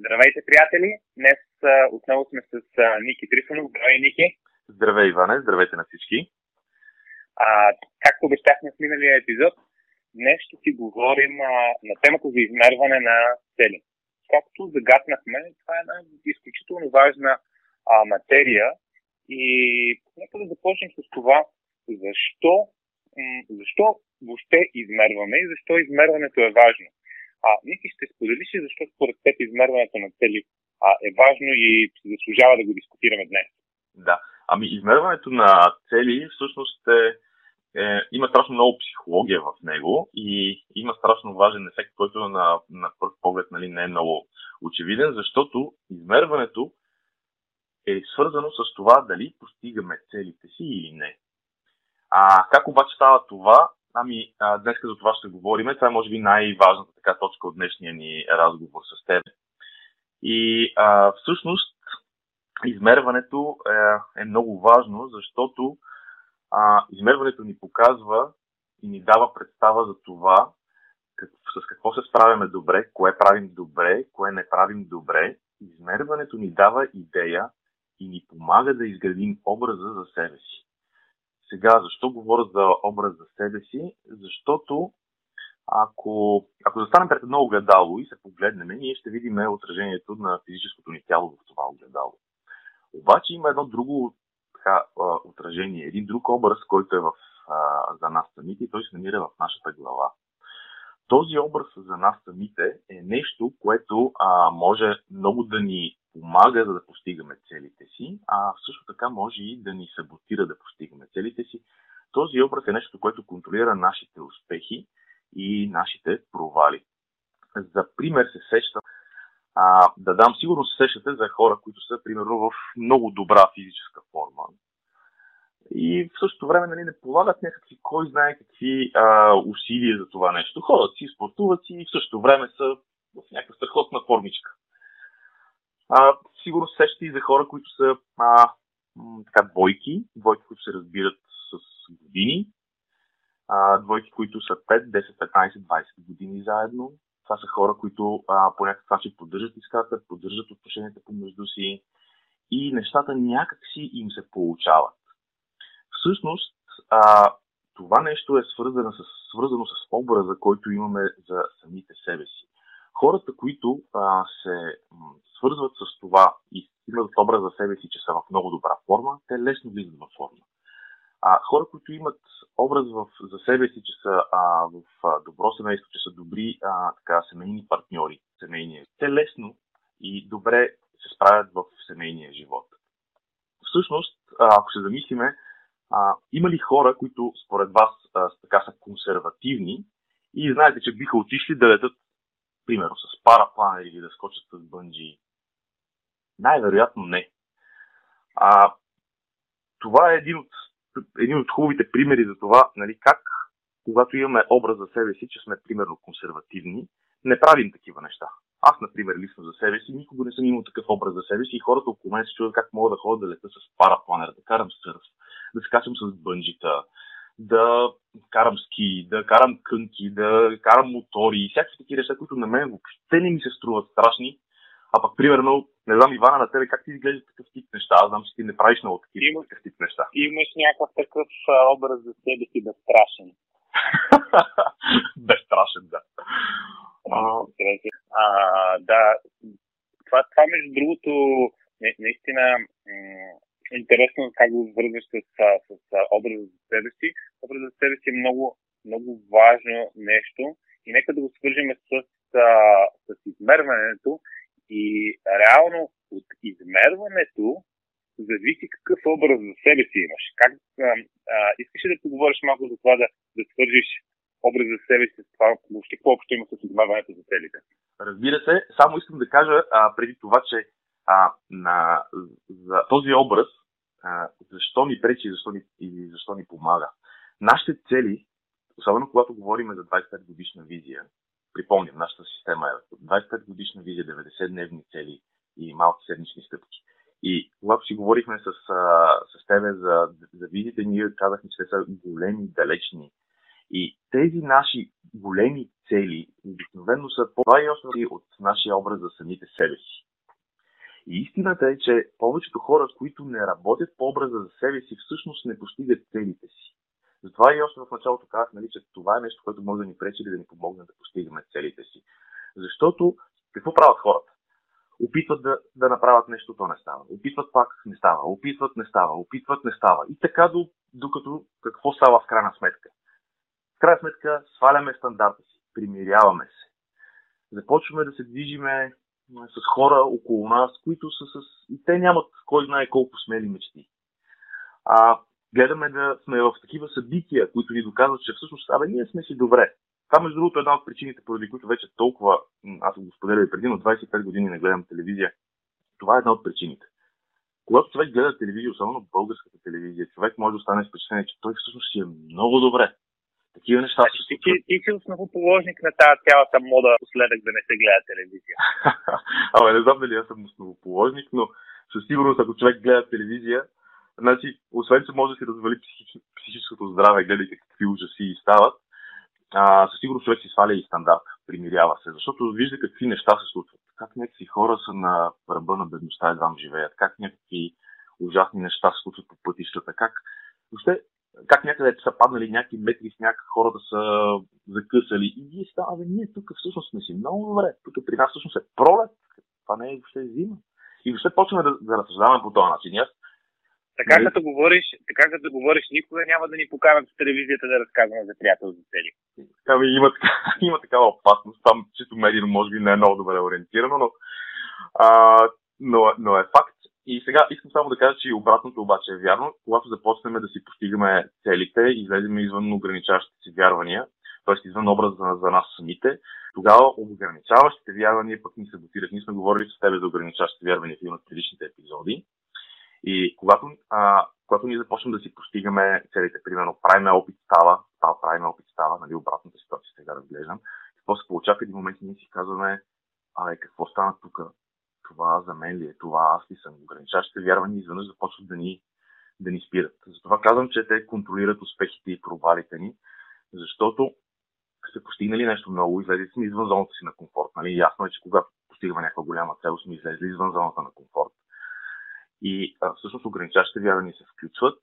Здравейте, приятели! Днес отново сме с Ники Трифонов. Здравей, Ники! Здравей, Иване! Здравейте на всички! А, както обещахме в миналия епизод, днес ще си говорим а, на темата за измерване на цели. Както загаднахме, това е една изключително важна а, материя и нека да започнем с това, защо, м- защо въобще измерваме и защо измерването е важно. А, Ники, ще споделиш ли защо според теб измерването на цели а, е важно и заслужава да го дискутираме днес? Да. Ами, измерването на цели всъщност е, е, има страшно много психология в него и има страшно важен ефект, който на, на първ поглед нали, не е много очевиден, защото измерването е свързано с това дали постигаме целите си или не. А как обаче става това? Ами, а, днес за това ще говорим. Това е, може би, най-важната така точка от днешния ни разговор с теб. И а, всъщност, измерването е, е много важно, защото а, измерването ни показва и ни дава представа за това, как, с какво се справяме добре, кое правим добре, кое не правим добре. Измерването ни дава идея и ни помага да изградим образа за себе си. Сега, защо говоря за образ за себе си? Защото ако, ако застанем пред едно огледало и се погледнем, ние ще видим отражението на физическото ни тяло в това огледало. Обаче има едно друго така, отражение, един друг образ, който е в, за нас самите и той се намира в нашата глава. Този образ за нас самите е нещо, което а, може много да ни помага за да постигаме целите си, а също така може и да ни саботира да постигаме целите си. Този образ е нещо, което контролира нашите успехи и нашите провали. За пример се сещам а, да дам, сигурно се сещате за хора, които са, примерно, в много добра физическа форма. И в същото време нали, не полагат някакви, кой знае какви а, усилия за това нещо. Ходят си, спортуват си и в същото време са в някаква страхотна формичка. А, сигурно се сещате и за хора, които са а, така, двойки, двойки, които се разбират с години, а, двойки, които са 5, 10, 15, 20 години заедно. Това са хора, които а, по някакъв начин поддържат иската, поддържат отношенията помежду си и нещата някакси им се получават. Всъщност, а, това нещо е свързано с, свързано с образа, който имаме за самите себе си. Хората, които а, се свързват с това и имат образ за себе си, че са в много добра форма, те лесно влизат във форма. А, хора, които имат образ в, за себе си, че са а, в а, добро семейство, че са добри а, така, семейни партньори, семейни, те лесно и добре се справят в семейния живот. Всъщност, а, ако се замислиме, а, има ли хора, които според вас а, така са консервативни и знаете, че биха отишли да летат, примерно, с парапланер или да скочат с бънджи най-вероятно не. А, това е един от, един от хубавите примери за това, нали, как когато имаме образ за себе си, че сме примерно консервативни, не правим такива неща. Аз, например, лично за себе си, никога не съм имал такъв образ за себе си и хората около мен се чудят как мога да ходя да лета с парапланер, да карам сърф, да скачам с бънджита, да карам ски, да карам кънки, да карам мотори и всякакви такива неща, които на мен въобще не ми се струват страшни, а пък, примерно, не знам, Ивана, на тебе как ти изглежда такъв тип неща? Аз знам, че ти не правиш много такива Има, такъв тип неща. Имаш някакъв такъв образ за себе си безстрашен. безстрашен, да. А, а, да, това, това между другото, наистина интересно как го вързваш с, с, с, образа за себе си. Образа за себе си е много, много важно нещо и нека да го свържим с, с измерването и реално от измерването зависи какъв образ за себе си имаш. Как, а, а, искаш ли да поговориш малко за това да, да свържиш образ за себе си с това, въобще какво общо има с измерването за целите? Разбира се, само искам да кажа а, преди това, че а, на, за този образ, а, защо ни пречи защо ни, и защо ни помага. Нашите цели, особено когато говорим за 25 годишна визия, Припомням, нашата система е 25 годишна визия, 90-дневни цели и малки седмични стъпки. И когато си говорихме с, с тебе за, за визите, ние казахме, че те са големи, далечни. И тези наши големи цели обикновено са по-важни от нашия образ за самите себе си. И истината е, че повечето хора, които не работят по образа за себе си, всъщност не постигат целите си. Затова и още в началото казах, нали, че това е нещо, което може да ни пречи да ни помогне да постигаме целите си. Защото какво правят хората? Опитват да, да направят нещо, то не става. Опитват пак, не става. Опитват, не става. Опитват, не става. И така, до, докато какво става в крайна сметка? В крайна сметка сваляме стандарта си, примиряваме се. Започваме да се движиме с хора около нас, които са с... И те нямат кой знае колко смели мечти. А гледаме да сме в такива събития, които ни доказват, че всъщност, абе, ние сме си добре. Това, между другото, е една от причините, поради които вече толкова, аз го споделял и преди, но 25 години не гледам телевизия. Това е една от причините. Когато човек гледа телевизия, особено българската телевизия, човек може да остане с впечатление, че той всъщност си е много добре. Такива неща значи, ти, ти, ти си основоположник на тази цялата мода последък да не се гледа телевизия. Абе, не знам дали аз съм основоположник, но със сигурност, ако човек гледа телевизия, значи, освен, че може да си развали психич, психическото здраве, гледайки какви ужаси стават, а, със сигурност човек си сваля и стандарт, примирява се, защото вижда какви неща се случват. Как някакви хора са на ръба на бедността едва живеят, как някакви ужасни неща се случват по пътищата, как въобще как някъде са паднали някакви метри сняг, хората са закъсали. И ние ставаме, ние тук всъщност сме си много добре. Тук при нас всъщност е пролет. Това не е въобще зима. И въобще почваме да, да разсъждаваме по този начин. Аз така нали? като говориш, така като говориш, никога няма да ни поканат в телевизията да разказваме за приятел за цели. Ами има, има такава опасност. Там чисто медийно може би не е много добре ориентирано, но, а, но, но е факт, и сега искам само да кажа, че обратното обаче е вярно. Когато започнем да си постигаме целите, излезем извън ограничаващите си вярвания, т.е. извън образа за, за нас самите, тогава ограничаващите вярвания пък ни саботират. Ние сме говорили с тебе за ограничаващите вярвания в един от предишните епизоди. И когато, а, когато ние започнем да си постигаме целите, примерно правиме опит става, става правиме опит става, нали, обратната ситуация сега разглеждам, какво се получава в един момент ние си казваме, абе, какво стана тук? Това за мен ли е, това аз ли съм. Ограничаващите вярвания изведнъж започват да ни, да ни спират. Затова казвам, че те контролират успехите и провалите ни, защото сте постигнали нещо много, излезли сме извън зоната си на комфорт. Нали? Ясно е, че когато постигаме някаква голяма цел, сме излезли извън зоната на комфорт. И а, всъщност ограничаващите вярвания се включват,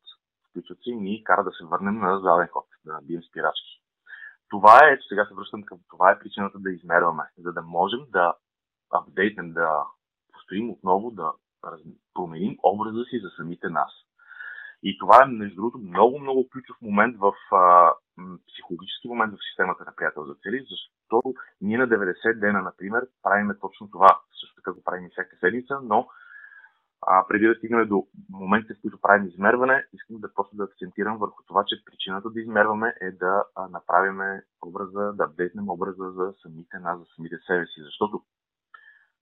включват се и ни кара да се върнем на заден ход, да набием спирачки. Това е, сега се връщам към това е причината да измерваме, за да можем да апдейтнем, да предстоим отново да променим образа си за самите нас. И това е, между другото, много, много ключов момент в а, психологически момент в системата на приятел за цели, защото ние на 90 дена, например, правиме точно това. Също така го правим всяка седмица, но а, преди да стигнем до моментите, в които правим измерване, искам да просто да акцентирам върху това, че причината да измерваме е да направим образа, да апдейтнем образа за самите нас, за самите себе си. Защото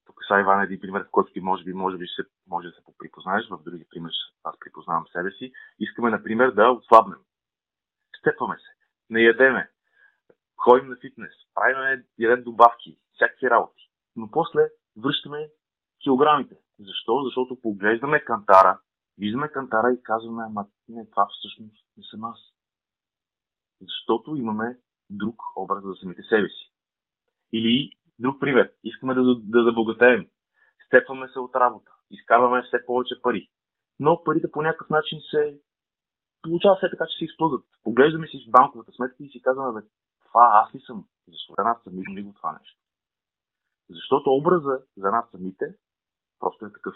тук Иван един пример, в който ти може би, може би се, може да се поприпознаеш, в други пример аз припознавам себе си. Искаме, например, да отслабнем. Степваме се, не ядеме, ходим на фитнес, правим ядем добавки, всякакви работи. Но после връщаме килограмите. Защо? Защото поглеждаме кантара, виждаме кантара и казваме, ама не, това всъщност не съм аз. Защото имаме друг образ за самите себе си. Или Друг пример. Искаме да, да забогатеем. Степваме се от работа. Изкарваме все повече пари. Но парите по някакъв начин се получава все така, че се изплъзат. Поглеждаме си с банковата сметка и си казваме, това аз ли съм? Защо за нас сами ли го това нещо? Защото образа за нас самите просто е такъв.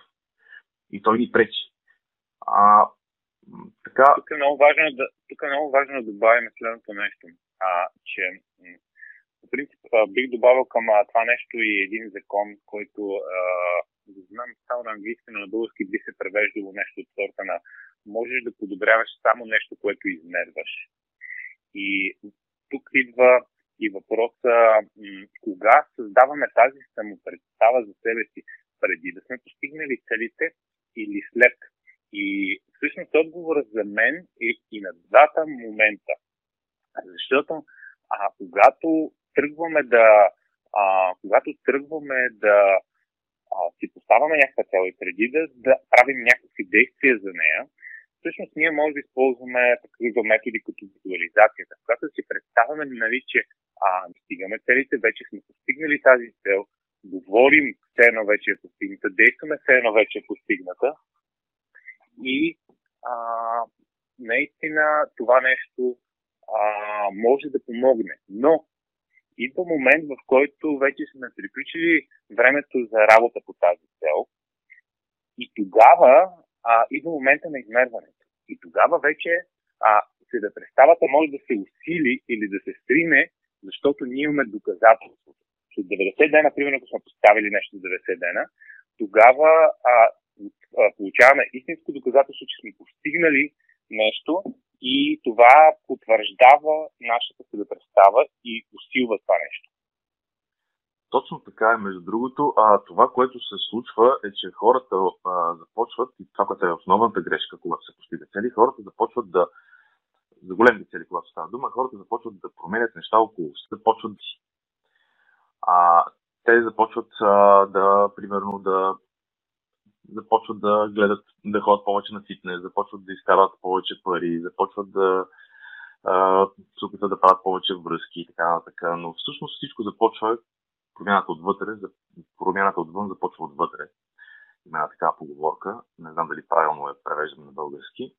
И той ни пречи. А, така... Тук е много важно да, тук е много важно да добавим следното нещо. А, че по принцип бих добавил към това нещо и един закон, който не знам само на английски, но на български би се превеждало нещо от сорта на можеш да подобряваш само нещо, което измерваш. И тук идва и въпроса кога създаваме тази самопредстава за себе си, преди да сме постигнали целите или след. И всъщност отговорът за мен е и на двата момента. Защото а, когато тръгваме да, а, когато тръгваме да а, си поставяме някаква цел и преди да, да правим някакви действия за нея, всъщност ние може да използваме такива методи като визуализацията. Когато си представяме, нали, че а, стигаме целите, вече сме постигнали тази цел, говорим, все едно вече е постигната, действаме, все едно вече е постигната. И а, наистина това нещо а, може да помогне. Но идва момент, в който вече сме приключили времето за работа по тази цел. И тогава а, идва момента на измерването. И тогава вече а, се да представата може да се усили или да се стрине, защото ние имаме доказателството. След 90 дена, примерно, ако сме поставили нещо за 90 дена, тогава а, получаваме истинско доказателство, че сме постигнали нещо и това потвърждава нашата представа и усилва това нещо. Точно така е, между другото. А, това, което се случва е, че хората а, започват, и това, което е основната грешка, когато се постига цели, хората започват да, за големите цели, когато става дума, хората започват да променят неща около се, започват а, те започват а, да, примерно, да започват да гледат, да ходят повече на фитнес, започват да изкарват повече пари, започват да се да правят повече връзки и така нататък. Но всъщност всичко започва, промяната отвътре, промяната отвън започва отвътре. Има една такава поговорка, не знам дали правилно е превеждам на български.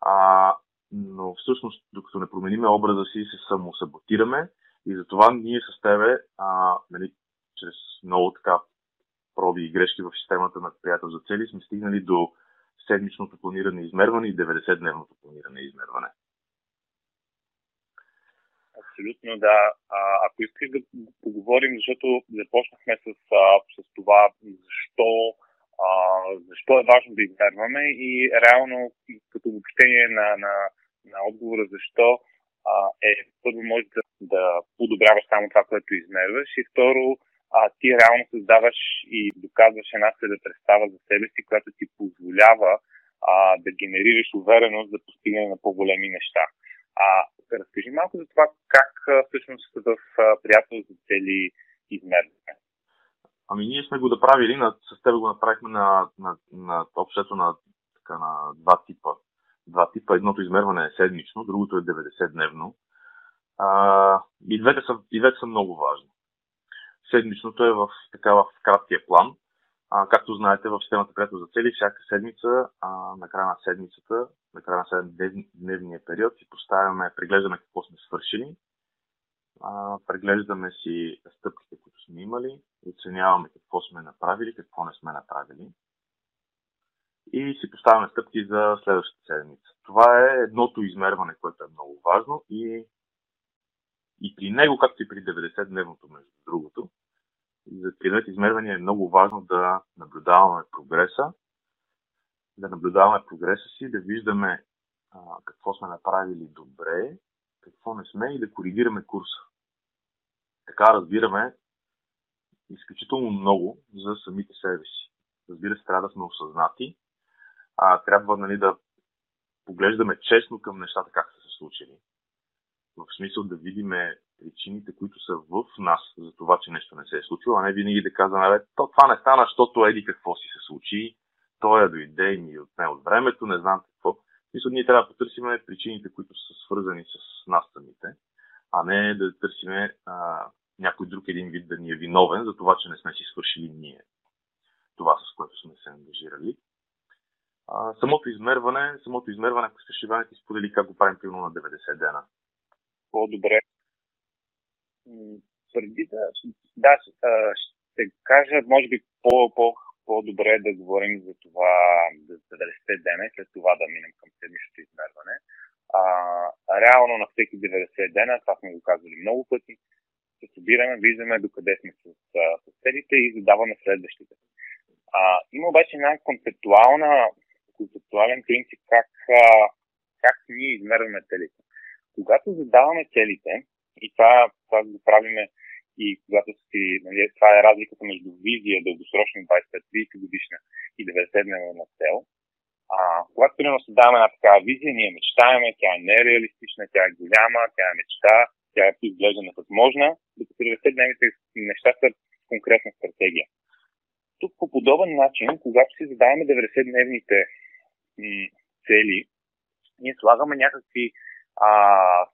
А, но всъщност, докато не промениме образа си, се самосаботираме и затова ние с тебе, а, нали, чрез много така проби и грешки в системата на приятел за цели сме стигнали до седмичното планиране и измерване и 90-дневното планиране и измерване. Абсолютно, да. А, ако искаш да поговорим, защото започнахме с, а, с това защо, а, защо е важно да измерваме и реално като обобщение на, на, на отговора защо а, е първо може да, да подобряваш само това, което измерваш и второ а, ти реално създаваш и доказваш една себе представа за себе си, която ти позволява а, да генерираш увереност за постигане на по-големи неща. А, разкажи малко за това как всъщност в приятел за цели измерване. Ами ние сме го направили, на, с теб го направихме на, на, на общото на, така, на два типа. Два типа. Едното измерване е седмично, другото е 90-дневно. А, и, двете са, и двете са много важни. Седмичното е в, така, в краткия план. А, както знаете, в системата Приятел за цели, всяка седмица, а, на края на седмицата, на края на 7-дневния период, си поставяме, преглеждаме какво сме свършили, а, преглеждаме си стъпките, които сме имали, оценяваме какво сме направили, какво не сме направили и си поставяме стъпки за следващата седмица. Това е едното измерване, което е много важно и, и при него, както и при 90-дневното, между другото, за при измервания е много важно да наблюдаваме прогреса, да наблюдаваме прогреса си, да виждаме а, какво сме направили добре, какво не сме и да коригираме курса. Така разбираме изключително много за самите себе си. Разбира се, трябва да сме осъзнати, а трябва нали, да поглеждаме честно към нещата, как са се случили. В смисъл да видиме причините, които са в нас за това, че нещо не се е случило, а не винаги да казваме, то това не стана, защото еди какво си се случи, той е дойде и ни отне от времето, не знам какво. Мисля, ние трябва да потърсим причините, които са свързани с нас самите, а не да търсиме а, някой друг един вид да ни е виновен за това, че не сме си свършили ние това, с което сме се ангажирали. А, самото измерване, самото измерване, ако искаш Иван, ти сподели как го правим примерно на 90 дена. По-добре. Преди да, да, ще кажа, може би по, по по-добре да говорим за това, за 90 дена след това да минем към седмичното измерване. А, реално на всеки 90 дена, това сме го казвали много пъти, се събираме, виждаме докъде сме с, с целите и задаваме следващите. А, има обаче една концептуална, концептуален принцип как, а, как ние измерваме целите. Когато задаваме целите, и това, това го правиме и когато си, нали, това е разликата между визия, дългосрочна 25-30 годишна и 90-дневна цел. А, когато примерно се даваме една такава визия, ние мечтаеме, тя е нереалистична, тя е голяма, тя е мечта, тя е изглежда невъзможна, докато 90-дневните неща са конкретна стратегия. Тук по подобен начин, когато си задаваме 90-дневните м- цели, ние слагаме някакви а,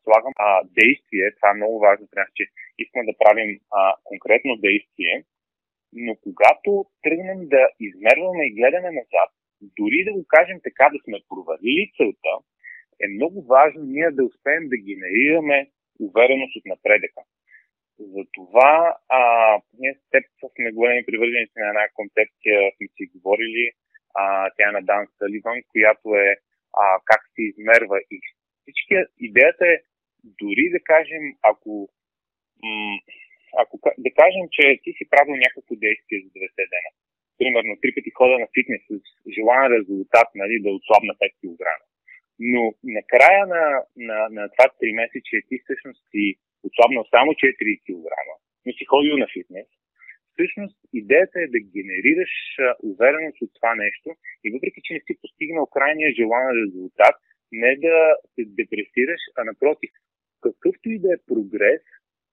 слагам а, действие, това е много важно при че искаме да правим а, конкретно действие, но когато тръгнем да измерваме и гледаме назад, дори да го кажем така, да сме провалили целта, е много важно ние да успеем да генерираме увереност от напредъка. Затова а, ние с теб сме големи привърженици на една концепция, сме си говорили, а, тя е на Дан Саливан, която е а, как се измерва и всички, идеята е дори да кажем, ако, м- ако да кажем, че ти си правил някакво действие за 90 дена, примерно три пъти хода на фитнес с желан резултат, нали, да отслабна 5 кг. Но накрая на, на, на това 3 месече ти всъщност си отслабнал само 4 кг, но си ходил на фитнес, всъщност идеята е да генерираш увереност от това нещо и въпреки, че не си постигнал крайния желан резултат, не да се депресираш, а напротив, какъвто и да е прогрес,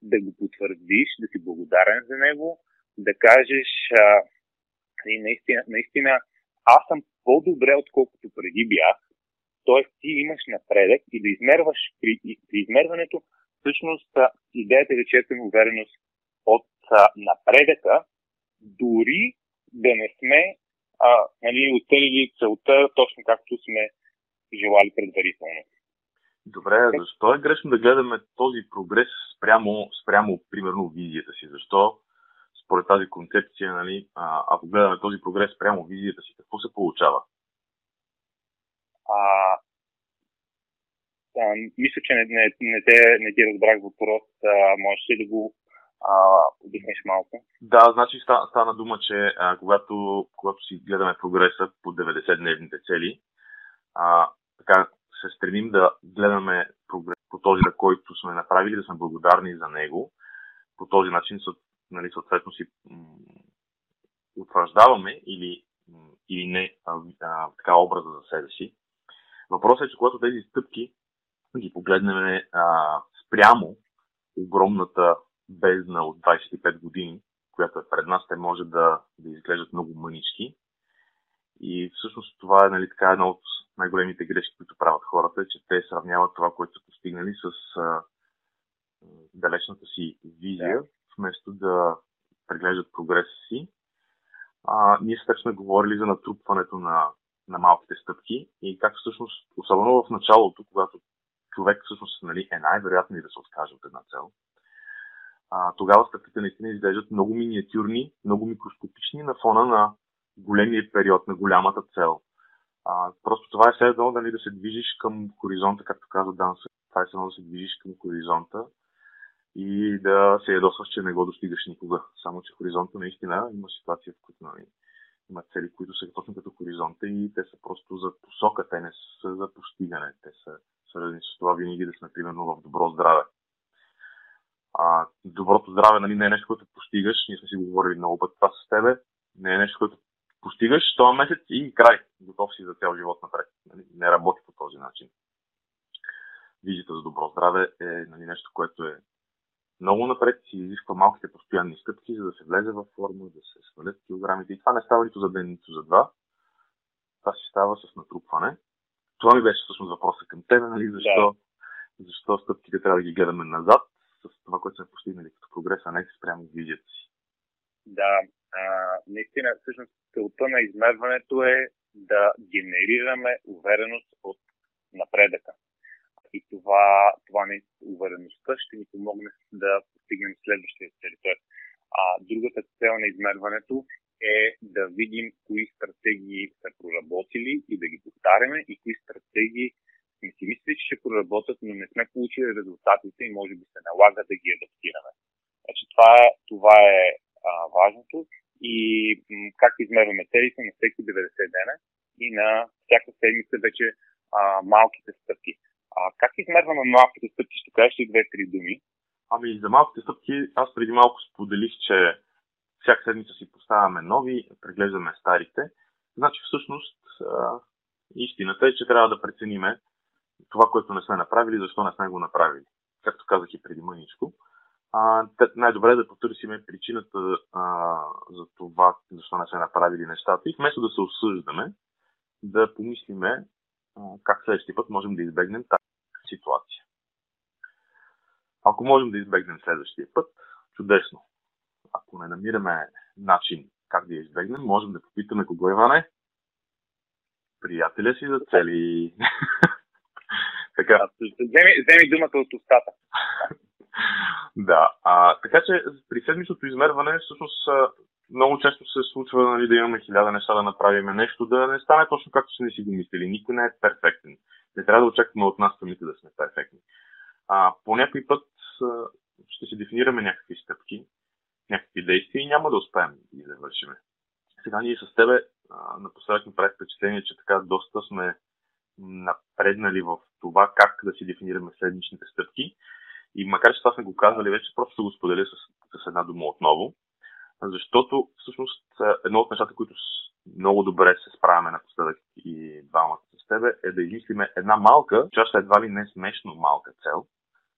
да го потвърдиш, да си благодарен за него, да кажеш а, и наистина, наистина аз съм по-добре, отколкото преди бях, т.е. ти имаш напредък и да измерваш при, при измерването, всъщност идеята е да черпим увереност от а, напредъка, дори да не сме а, нали, оцелили целта точно както сме желали предварително. Добре, защо е грешно да гледаме този прогрес спрямо, спрямо примерно, визията си? Защо според тази концепция, нали, а, ако гледаме този прогрес прямо визията си, какво се получава? А, а, мисля, че не, не, не, те, не ти разбрах въпрос. А, можеш ли да го обясниш малко? Да, значи стана, стана дума, че а, когато, когато си гледаме прогреса по 90-дневните цели, а, така се стремим да гледаме прогрес по този, на който сме направили, да сме благодарни за него. По този начин нали, съответно си утвърждаваме или, или не а, а, така образа за себе си. Въпросът е, че когато тези стъпки ги погледнем а, спрямо огромната бездна от 25 години, която е пред нас, те може да, да изглеждат много мънички. И всъщност това е нали, така една от най-големите грешки, които правят хората, е, че те сравняват това, което са постигнали с а, далечната си визия, вместо да преглеждат прогреса си. А, ние сега сме говорили за натрупването на, на малките стъпки и как всъщност, особено в началото, когато човек всъщност нали, е най-вероятно и да се откаже от една цел, а, тогава стъпките наистина изглеждат много миниатюрни, много микроскопични на фона на големия период, на голямата цел. А, просто това е все едно нали, да се движиш към хоризонта, както каза Дан. Това е едно да се движиш към хоризонта и да се ядосваш, че не го достигаш никога. Само, че хоризонта наистина има ситуация, в които нали, има цели, които са точно като хоризонта и те са просто за посока, те не са за постигане. Те са свързани с това винаги да сме, примерно, в добро здраве. А, доброто здраве нали, не е нещо, което постигаш. Ние сме си говорили много път това с тебе. Не е нещо, което постигаш този месец и край. Готов си за цял живот напред. Нали, не работи по този начин. Визията за добро здраве е нали, нещо, което е много напред си изисква малките постоянни стъпки, за да се влезе в форма, да се свалят килограмите. И това не става нито за ден, нито за два. Това си става с натрупване. Това ми беше всъщност въпроса към теб, нали? Защо, да. защо стъпките трябва да ги гледаме назад с това, което сме постигнали като прогрес, а не спрямо визията си. Да, а, наистина, всъщност целта на измерването е да генерираме увереност от напредъка. И това, това не, увереността ще ни помогне да постигнем следващия. Тоест, а, другата цел на измерването е да видим кои стратегии са проработили и да ги повтаряме и кои стратегии сме си мислили, че ще проработят, но не сме получили резултатите и може би се налага да ги адаптираме. Значи това е, това е а, важното и как измерваме целите на всеки 90 дена и на всяка седмица вече а, малките стъпки. А как измерваме малките стъпки? Ще кажеш ли две-три думи? Ами за малките стъпки аз преди малко споделих, че всяка седмица си поставяме нови, преглеждаме старите. Значи всъщност а, истината е, че трябва да прецениме това, което не сме направили, защо не сме го направили. Както казах и преди мъничко. А, най-добре е да потърсиме причината а, за това, защо не сме направили нещата и вместо да се осъждаме, да помислиме как следващия път можем да избегнем тази ситуация. Ако можем да избегнем следващия път, чудесно. Ако не намираме начин как да я избегнем, можем да попитаме кого Иване? Приятеля си за цели. така. Вземи, вземи думата от устата. да, а, така че при седмичното измерване всъщност много често се случва нали, да имаме хиляда неща да направим нещо, да не стане точно както сме си го мислили. Никой не е перфектен. Не трябва да очакваме от нас самите да сме перфектни. А, по някой път а, ще си дефинираме някакви стъпки, някакви действия и няма да успеем да ги завършим. Сега ние с тебе напоследък ми прави впечатление, че така доста сме напреднали в това как да си дефинираме следничните стъпки. И макар, че това сме го казали вече, просто ще го споделя с, с една дума отново. Защото всъщност едно от нещата, които много добре се справяме напоследък и двамата с тебе, е да измислиме една малка, част едва ли не смешно малка цел,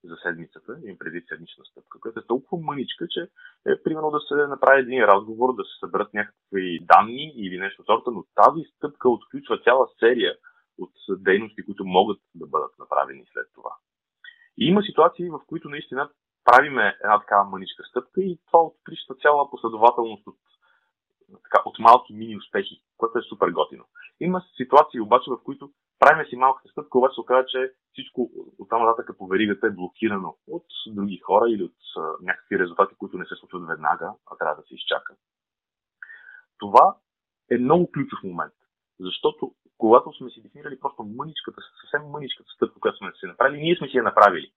за седмицата, им преди седмична стъпка, която е толкова мъничка, че е примерно да се направи един разговор, да се съберат някакви данни или нещо сорта, но тази стъпка отключва цяла серия от дейности, които могат да бъдат направени след това. И има ситуации, в които наистина правиме една такава мъничка стъпка и това открища цяла последователност от, така, от малки мини успехи, което е супер готино. Има ситуации обаче, в които правиме си малката стъпка, обаче се оказа, че всичко от там нататък по веригата е блокирано от други хора или от а, някакви резултати, които не се случват веднага, а трябва да се изчака. Това е много ключов момент, защото когато сме си дефинирали просто мъничката, съвсем мъничката стъпка, която сме си направили, ние сме си я направили.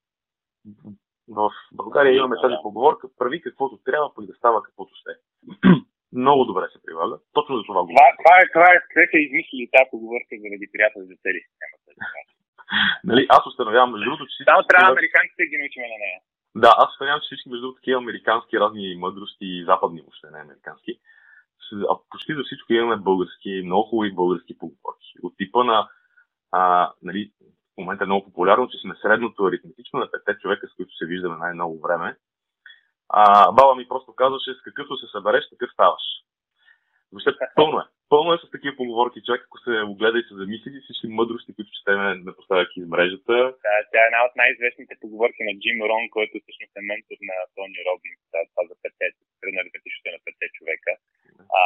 В България имаме тази поговорка, прави каквото трябва, пък да става каквото ще. Много добре се прилага. Точно за това говоря. Това, това, е, това е, са измислили тази поговорка заради приятели за цели системата. нали, аз установявам, между другото, че Само трябва американците ги научим на нея. Да, аз установявам, че всички, между другото, такива американски разни мъдрости и западни, въобще не американски. А почти за всичко имаме български, много хубави български поговорки. От типа на, а, нали, в момента е много популярно, че сме средното аритметично на петте човека, с които се виждаме най-много време. А, баба ми просто казваше, с какъвто се събереш, такъв ставаш. Въобще пълно е. Пълно е с такива поговорки. Човек, ако се огледа и се замисли, всички мъдрости, които четеме напоследък из мрежата. Да, тя е една от най-известните поговорки на Джим Рон, който всъщност е ментор на Тони Робинс, това за пете, на репетишите на пете човека. А,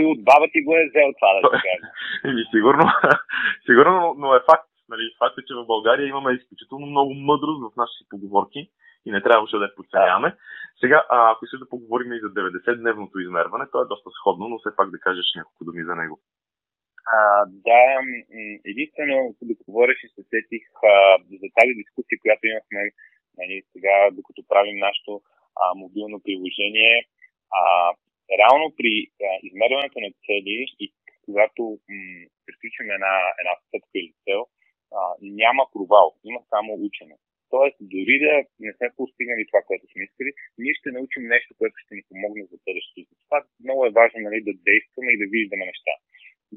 той от баба ти го е взел това да каже. Еми, сигурно, сигурно, но е факт. Нали, факт е, че в България имаме изключително много мъдрост в нашите поговорки и не трябваше да я подценяваме. Сега, а, ако искаш да поговорим и за 90-дневното измерване, то е доста сходно, но все пак да кажеш няколко думи за него. А, да, единствено, да говориш и се сетих а, за тази дискусия, която имахме нали, сега, докато правим нашето а, мобилно приложение. А, реално при а, измерването на цели и когато м- приключим една, една стъпка или цел, а, няма провал, има само учене. Тоест, дори да не сме постигнали това, което сме искали, ние ще научим нещо, което ще ни помогне за бъдещето. Това много е важно нали, да действаме и да виждаме неща.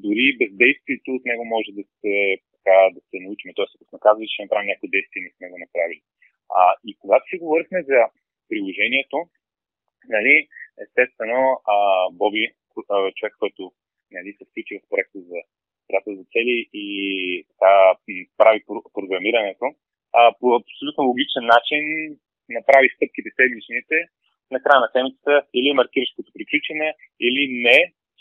Дори бездействието от него може да се, така, да се научим. Тоест, ако сме казали, ще направим някои действие, не сме го направили. А, и когато си говорихме за приложението, нали, естествено, а, Боби, човек, който нали, се включи в проекта за за цели и така, прави програмирането, а, по абсолютно логичен начин направи стъпките седмичните, на края на седмицата или маркираш като приключене, или не,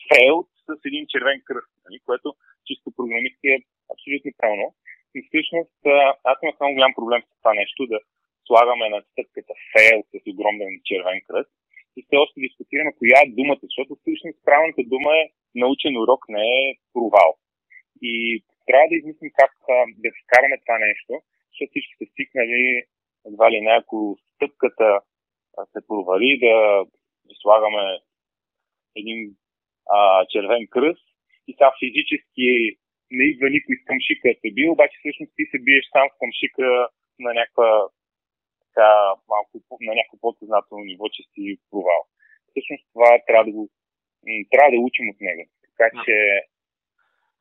failed с един червен кръст, нали, което чисто програмистки е абсолютно правилно. И всъщност аз имах много голям проблем с това нещо, да слагаме на стъпката fail с огромен червен кръст. Все още дискутираме коя е думата, защото всъщност правилната дума е научен урок, не е провал. И трябва да измислим как да вкараме това нещо, че всички са стикнали едва ли не, ако стъпката се провали, да слагаме един а, червен кръст и сега физически не идва никой с къмшика да бие, обаче всъщност ти се биеш сам с къмшика на някаква така, малко, на някакво подсъзнателно ниво, че си провал. Всъщност това трябва да го трябва да учим от него. Така че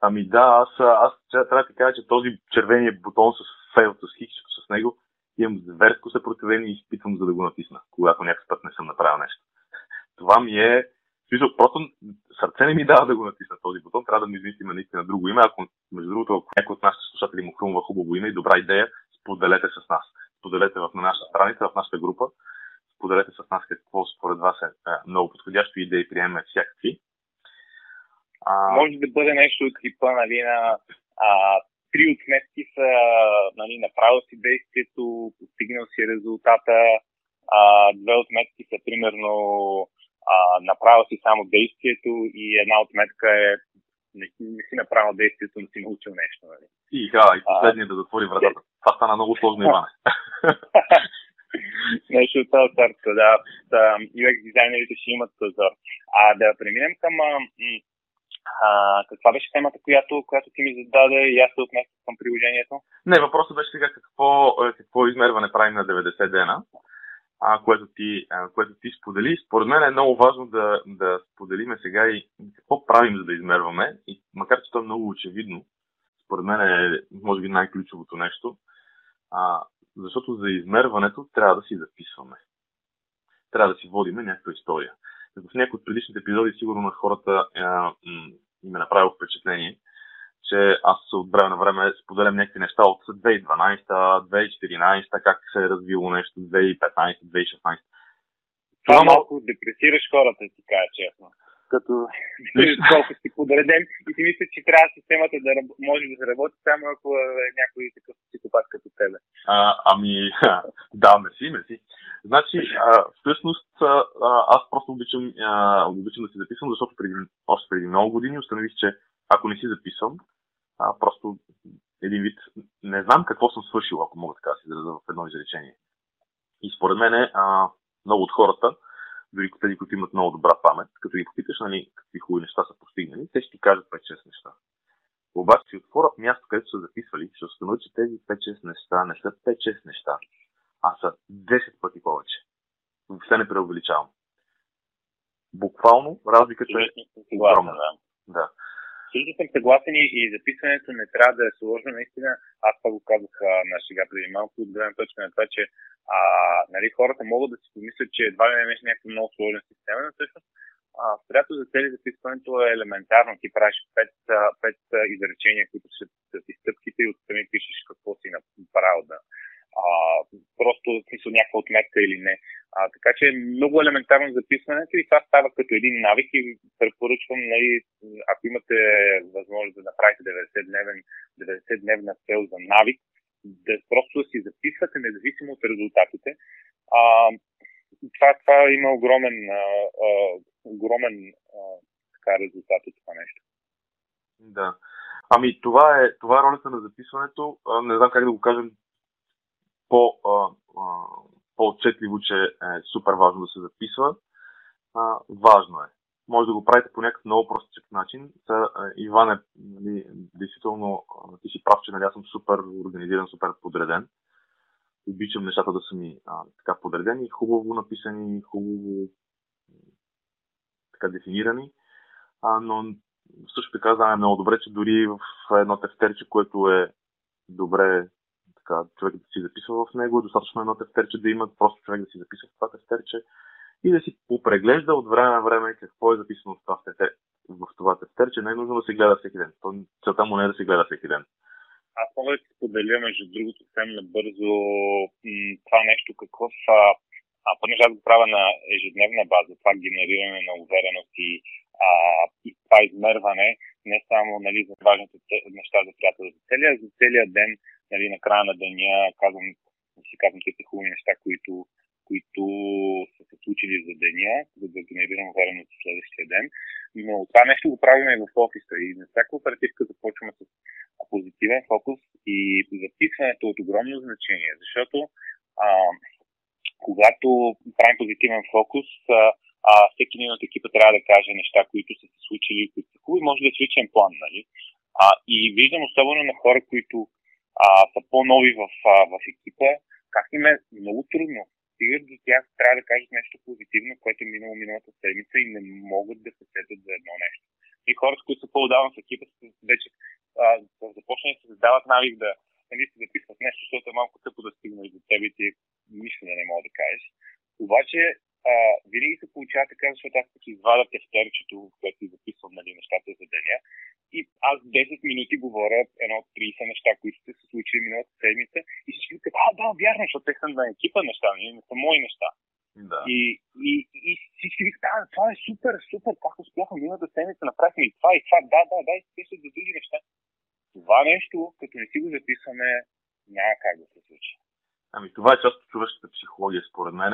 Ами да, аз, аз трябва да ти кажа, че този червения бутон с фейлта, с хиксчето с него, имам зверско съпротивление и изпитвам за да го натисна, когато някакъв път не съм направил нещо. Това ми е Смисъл, просто сърце не ми дава да го натисна този бутон, трябва да ми измислим наистина друго име. Ако, между другото, ако някой от нашите слушатели му хрумва хубаво име и добра идея, споделете с нас. Споделете в на нашата страница, в нашата група. Споделете с нас какво според вас е, е много подходящо идеи, приемаме всякакви. А... Може да бъде нещо от типа нали, на а, три отметки са нали, направил си действието, постигнал си резултата, а, две отметки са примерно а, направил си само действието и една отметка е не, не си направил действието, но си научил нещо. Нали? И, да, и последния да затвори вратата. Това стана много сложно, Иване. нещо от тази сорта, да. UX дизайнерите ще имат тазор. А да преминем към а, каква беше темата, която, която ти ми зададе и аз се отнесох към приложението? Не, въпросът беше сега какво, какво измерване правим на 90 дена а, което, ти, а, което ти сподели. Според мен е много важно да, да споделиме сега и какво правим, за да измерваме. И макар, че то е много очевидно, според мен е, може би, най-ключовото нещо. А, защото за измерването трябва да си записваме. Трябва да си водиме някаква история. В някои от предишните епизоди сигурно на хората е, им е направило впечатление, че аз от време на време споделям някакви неща от 2012, 2014, как се е развило нещо, 2015, 2016. Това малко депресираш хората, ти кажа честно. Като толкова си подреден и си мисля, че трябва системата да може да работи само ако е някой такъв психопат като тебе. А, ами, да, мерси, мерси. Значи, а, всъщност, а, аз просто обичам, а, обичам да си записвам, защото преди, още преди много години установих, че ако не си записвам, а, просто един вид не знам какво съм свършил, ако мога така да си изразя в едно изречение. И според мен а, много от хората, дори тези, които имат много добра памет, като ги попиташ нали, какви хубави неща са постигнали, те ще ти кажат 5-6 неща. Обаче си отворят място, където са записвали, ще установят, че тези 5-6 неща не са 5-6 неща, а са 10 пъти повече. Въобще не преувеличавам. Буквално разликата е огромна. Да. да. Също съм съгласен и записването не трябва да е сложно. Наистина, аз това го казах на шега преди малко от гледна точка на това, че а, нали, хората могат да си помислят, че едва ли не беше някаква много сложна система, но всъщност Стрято за цели записването е елементарно. Ти правиш пет, пет изречения, които са стъпките и отстрани пишеш какво си направил да, а, просто в смисъл някаква отметка или не. А, така че е много елементарно записването и това става като един навик и препоръчвам, нали, ако имате възможност да направите 90-дневен, 90-дневна цел за навик, да просто да си записвате независимо от резултатите. А, това, това има огромен, а, а, огромен а, така, резултат от това нещо. Да. Ами това е, това е ролята на записването. А, не знам как да го кажем по, а, а, по-отчетливо, че е супер важно да се записва. А, важно е. Може да го правите по някакъв много простичък начин. Та, Иван е, нали, действително, ти си прав, че нали, аз съм супер организиран, супер подреден. Обичам нещата да са ми а, така подредени, хубаво написани, хубаво така дефинирани. А, но също така знаем много добре, че дори в едно тефтерче, което е добре така, човек да си записва в него, е достатъчно едно тефтерче да има, просто човек да си записва в това тефтерче и да си попреглежда от време на време какво е записано в това, тефтерче, в това тефтерче. Не е нужно да се гледа всеки ден. целта му не е да се гледа всеки ден. Аз мога да си споделя, между другото, съвсем набързо това нещо, какъв а понеже аз го правя на ежедневна база, това генериране на увереност и, а, и това измерване, не само нали, за важните неща за приятел за целия, за целия ден нали, на края на деня казвам, си казвам тези хубави неща, които, които са се случили за деня, за да генерирам увереност за следващия ден. Но това нещо го правим и в офиса. И на всяка оперативка започваме с позитивен фокус и записването от огромно значение, защото а, когато правим позитивен фокус, а, а, всеки един от екипа трябва да каже неща, които са се случили, които са хубави, може да е личен план, нали? А, и виждам особено на хора, които а, са по-нови в, а, в екипа, как им е много трудно. Стигат до тях, трябва да кажат нещо позитивно, което е минало миналата седмица и не могат да се сетят за едно нещо. И хората, които са по-отдавна в екипа, вече започнали да се задават навик да нали, си записват нещо, защото е малко тъпо да стигне до тебе и ти нищо да не мога да кажеш. Обаче а, винаги се получава така, защото аз като извадя тефтерчето, в което си записвам нали, нещата за деня, и аз 10 минути говоря едно от 30 неща, които сте се случили миналата седмица и всички казват, а, да, вярно, защото те са на екипа неща, не, не са мои неща. Да. И, и, и всички викат, а, това е супер, супер, как успяхме миналата седмица, направихме и това, и това, да, да, да, и се за други неща. Това нещо, като не си го записваме, няма как да се случи. Ами това е част от човешката психология, според мен.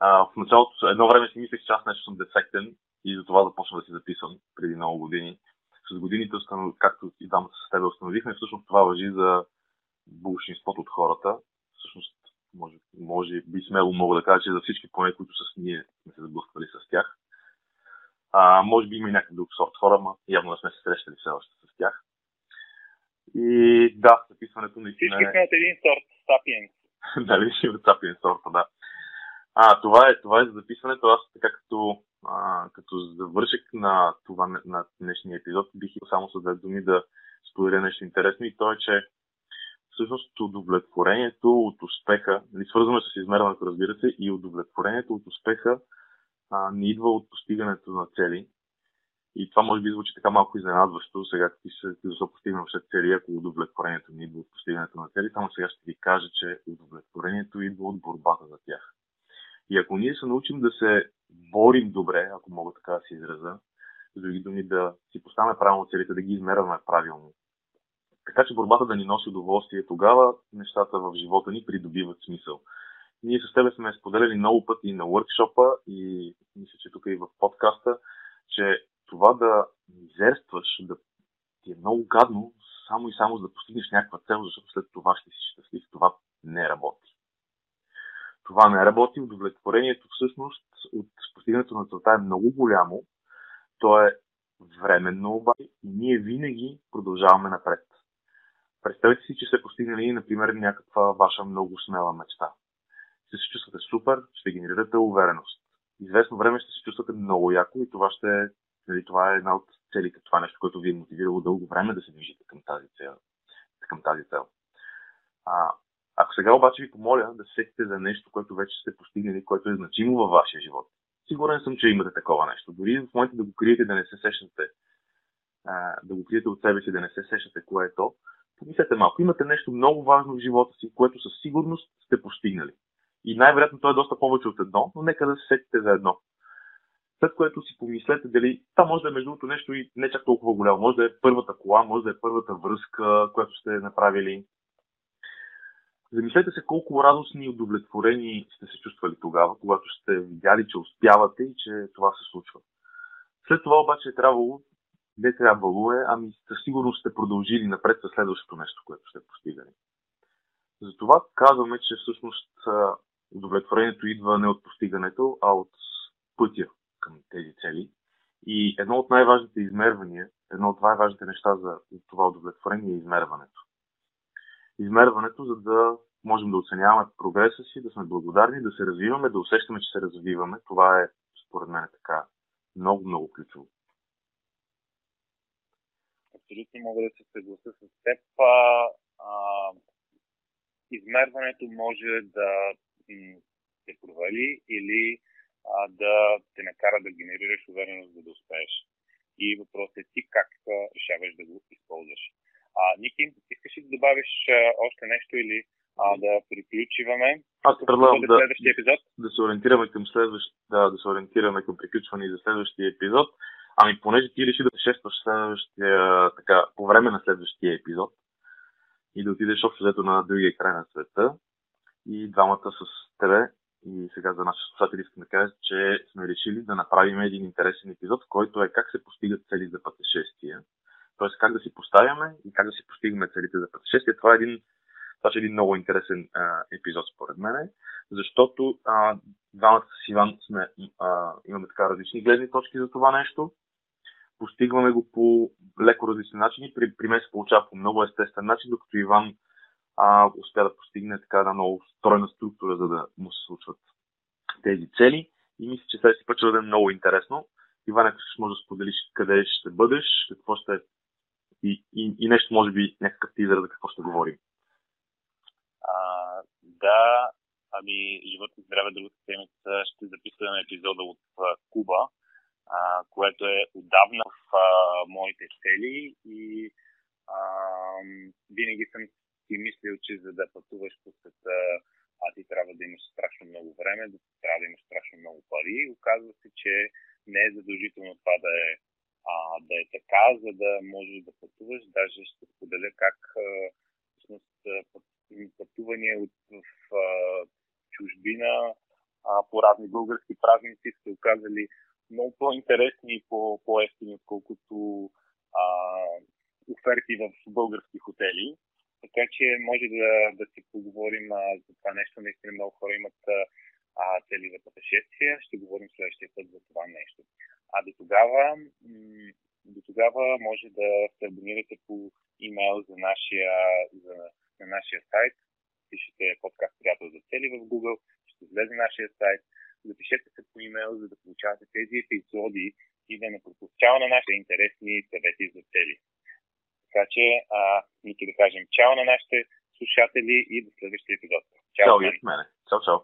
А, в началото, едно време си мислех, че аз нещо съм дефектен и за това започна да си записвам преди много години. С годините, както и двамата с теб установихме, всъщност това въжи за большинството от хората. Всъщност, може, може би смело мога да кажа, че за всички поне, които с ние сме се сблъсквали с тях. А, може би има и някакъв друг сорт хора, но явно не сме се срещали все още с тях. И да, записването наистина Всички сме от един сорт, сапиенс. дали ще има сапиенс сорта, да. А, това е, това е за записването. Аз така като, а, като завършек на, това, на днешния епизод, бих искал само с две думи да споделя нещо интересно и то е, че всъщност удовлетворението от успеха, нали, свързано е с измерването, разбира се, и удовлетворението от успеха а, не идва от постигането на цели. И това може би звучи така малко изненадващо, сега ти се ти защо постигнем след цели, ако удовлетворението не идва от постигането на цели, само сега ще ви кажа, че удовлетворението идва от борбата за тях. И ако ние се научим да се борим добре, ако мога така да се израза, с други думи да си поставяме правилно целите, да ги измерваме правилно, така че борбата да ни носи удоволствие, тогава нещата в живота ни придобиват смисъл. Ние с тебе сме споделяли много пъти на workshop и мисля, че тук и в подкаста, че това да мизерстваш, да ти е много гадно, само и само за да постигнеш някаква цел, защото след това ще си щастлив. Това не работи. Това не работи. Удовлетворението всъщност от постигането на целта е много голямо. То е временно обаче и ние винаги продължаваме напред. Представете си, че сте постигнали, например, някаква ваша много смела мечта. Ще се чувствате супер, ще генерирате увереност. Известно време ще се чувствате много яко и това ще нали, това е една от целите, това нещо, което ви е мотивирало дълго време да се движите към тази цел. Към тази цел. А, ако сега обаче ви помоля да сетите за нещо, което вече сте постигнали, което е значимо във вашия живот, сигурен съм, че имате такова нещо. Дори в момента да го криете, да не се сещате, да го криете от себе си, да не се сещате кое е то, помислете малко. Имате нещо много важно в живота си, което със сигурност сте постигнали. И най-вероятно то е доста повече от едно, но нека да се сетите за едно. След което си помислете дали това може да е между другото нещо и не чак толкова голямо. Може да е първата кола, може да е първата връзка, която сте направили. Замислете се колко радостни и удовлетворени сте се чувствали тогава, когато сте видяли, че успявате и че това се случва. След това обаче е трябвало, не трябвало е, ами със сигурност сте продължили напред със следващото нещо, което сте постигали. Затова казваме, че всъщност удовлетворението идва не от постигането, а от пътя към тези цели. И едно от най-важните измервания, едно от най-важните неща за това удовлетворение е измерването. Измерването, за да можем да оценяваме прогреса си, да сме благодарни, да се развиваме, да усещаме, че се развиваме. Това е, според мен, така много, много ключово. Абсолютно мога да се съглася с теб. А, а, измерването може да се провали или а, да те накара да генерираш увереност, за да успееш. И въпросът е ти как решаваш да го използваш. А, Ники, искаш ли да добавиш а, още нещо или а, да приключиваме? Аз предлагам да, следващия епизод? да се ориентираме към следващ, да, да се ориентираме към приключване за следващия епизод. Ами, понеже ти реши да шестваш следващия, така, по време на следващия епизод и да отидеш общо взето на другия край на света и двамата с тебе и сега за нашите слушатели искам да кажа, че сме решили да направим един интересен епизод, който е как се постигат цели за пътешествия. Тоест как да си поставяме и как да си постигаме целите за пътешествия. Това е един, това е един много интересен а, епизод според мен, защото а, двамата с Иван сме, а, имаме така различни гледни точки за това нещо. Постигваме го по леко различни начини. При, при мен се получава по много естествен начин, докато Иван а, успя да постигне така една много стройна структура, за да му се случват тези цели. И мисля, че следващия път ще бъде много интересно. Иван, ако ще може да споделиш къде ще бъдеш, какво ще и, и, и нещо, може би, някакъв тизър за какво ще говорим. А, да, Ами, живот и здраве другата седмица ще записваме епизода от а, Куба, а, което е отдавна в а, моите цели и а, винаги съм си мислил, че за да пътуваш по света, а ти трябва да имаш страшно много време, да трябва да имаш страшно много пари. Оказва се, че не е задължително това да е, а, да е така, за да можеш да пътуваш. Даже ще споделя как всъщност пътувания от, в а, чужбина а, по разни български празници се оказали много по-интересни и по- по-ефтини, отколкото а, оферти в български хотели. Така че може да, да си поговорим а, за това нещо. Наистина много хора имат а, цели за пътешествия. Ще говорим следващия път за това нещо. А до тогава, до тогава може да се абонирате по имейл за нашия, за, на нашия сайт. Пишете подкаст приятел за цели в Google, ще влезе нашия сайт. Запишете се по имейл, за да получавате тези епизоди и да не пропускава на нашите интересни съвети за цели. Така че, а, нека да кажем чао на нашите слушатели и до следващия епизод. Чао, чао и от мене. Чао, чао.